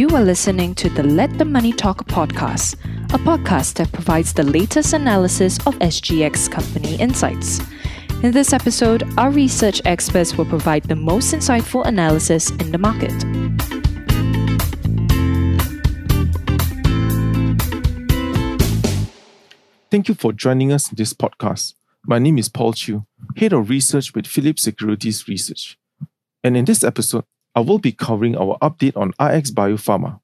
You are listening to the Let the Money Talk podcast, a podcast that provides the latest analysis of SGX company insights. In this episode, our research experts will provide the most insightful analysis in the market. Thank you for joining us in this podcast. My name is Paul Chew, Head of Research with Phillip Securities Research. And in this episode, I will be covering our update on iX Biopharma.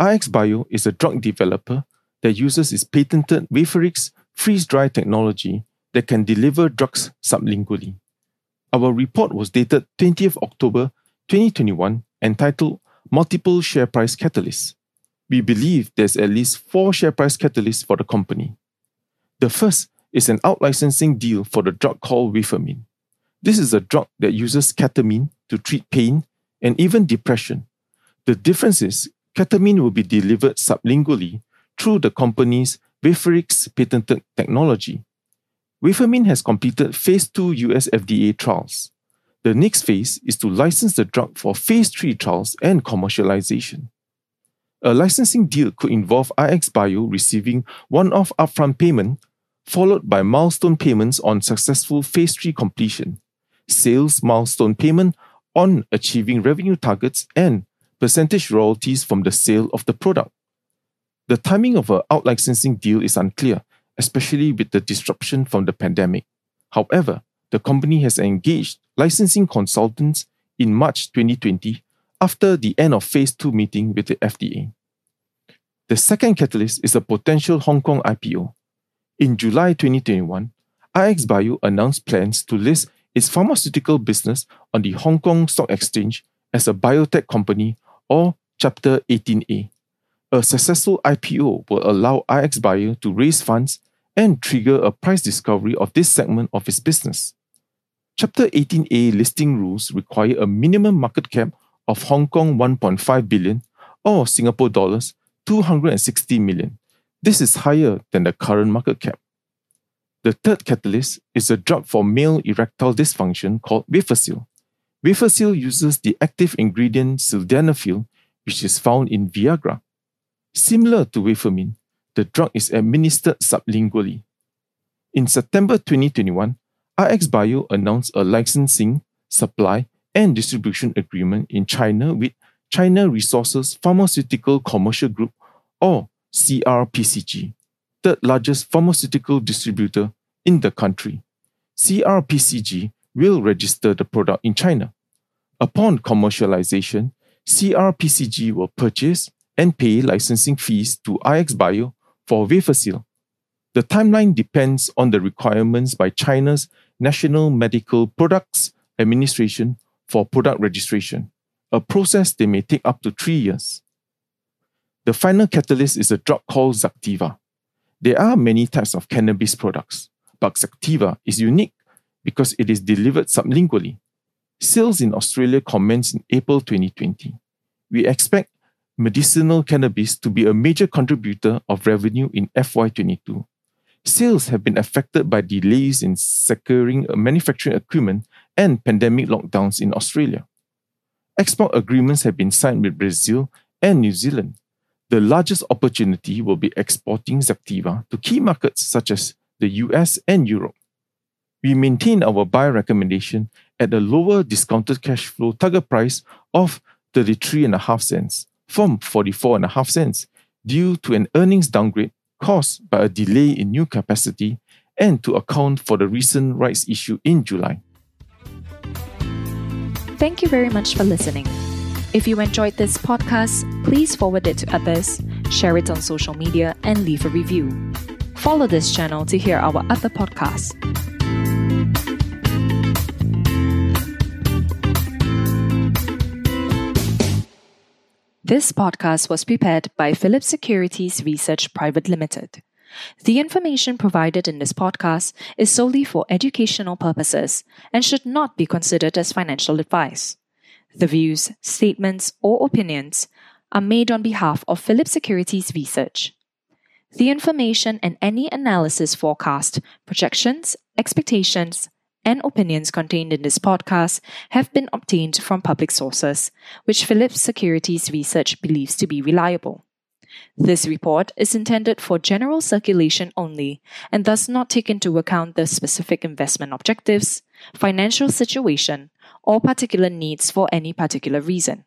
iX Bio is a drug developer that uses its patented Waferix freeze dry technology that can deliver drugs sublingually. Our report was dated 20th October 2021 entitled Multiple Share Price Catalysts. We believe there's at least four share price catalysts for the company. The first is an out-licensing deal for the drug called Wafermine. This is a drug that uses ketamine to treat pain and even depression. The difference is ketamine will be delivered sublingually through the company's Waferix patented technology. Wafermine has completed phase 2 US FDA trials. The next phase is to license the drug for phase 3 trials and commercialization. A licensing deal could involve IX Bio receiving one off upfront payment, followed by milestone payments on successful phase 3 completion, sales milestone payment on achieving revenue targets and percentage royalties from the sale of the product. The timing of an out-licensing deal is unclear, especially with the disruption from the pandemic. However, the company has engaged licensing consultants in March 2020 after the end of phase 2 meeting with the FDA. The second catalyst is a potential Hong Kong IPO. In July 2021, IX Bio announced plans to list its pharmaceutical business on the Hong Kong Stock Exchange as a biotech company or Chapter 18A. A successful IPO will allow IX Bio to raise funds and trigger a price discovery of this segment of its business. Chapter 18A listing rules require a minimum market cap of Hong Kong 1.5 billion or Singapore dollars 260 million. This is higher than the current market cap. The third catalyst is a drug for male erectile dysfunction called Wafesil. Wafesil uses the active ingredient sildenafil, which is found in Viagra. Similar to Wafermine, the drug is administered sublingually. In September 2021, iX Bio announced a licensing, supply, and distribution agreement in China with China Resources Pharmaceutical Commercial Group, or CRPCG, third largest pharmaceutical distributor in the country. CRPCG will register the product in China. Upon commercialization, CRPCG will purchase and pay licensing fees to iX Bio for Wafesil. The timeline depends on the requirements by China's National Medical Products Administration for product registration, a process that may take up to three years. The final catalyst is a drug called Xativa. There are many types of cannabis products but Xativa is unique because it is delivered sublingually. Sales in Australia commenced in April 2020. We expect medicinal cannabis to be a major contributor of revenue in FY22. Sales have been affected by delays in securing manufacturing equipment and pandemic lockdowns in Australia. Export agreements have been signed with Brazil and New Zealand. The largest opportunity will be exporting Xativa to key markets such as the US, and Europe. We maintain our buy recommendation at a lower discounted cash flow target price of 33.5 cents from 44.5 cents due to an earnings downgrade caused by a delay in new capacity and to account for the recent rights issue in July. Thank you very much for listening. If you enjoyed this podcast, please forward it to others, share it on social media, and leave a review. Follow this channel to hear our other podcasts. This podcast was prepared by Phillip Securities Research Private Limited. The information provided in this podcast is solely for educational purposes and should not be considered as financial advice. The views, statements, or opinions are made on behalf of Phillip Securities Research. The information and any analysis forecast, projections, expectations, and opinions contained in this podcast have been obtained from public sources, which Phillip Securities Research believes to be reliable. This report is intended for general circulation only and does not take into account the specific investment objectives, financial situation, or particular needs for any particular reason.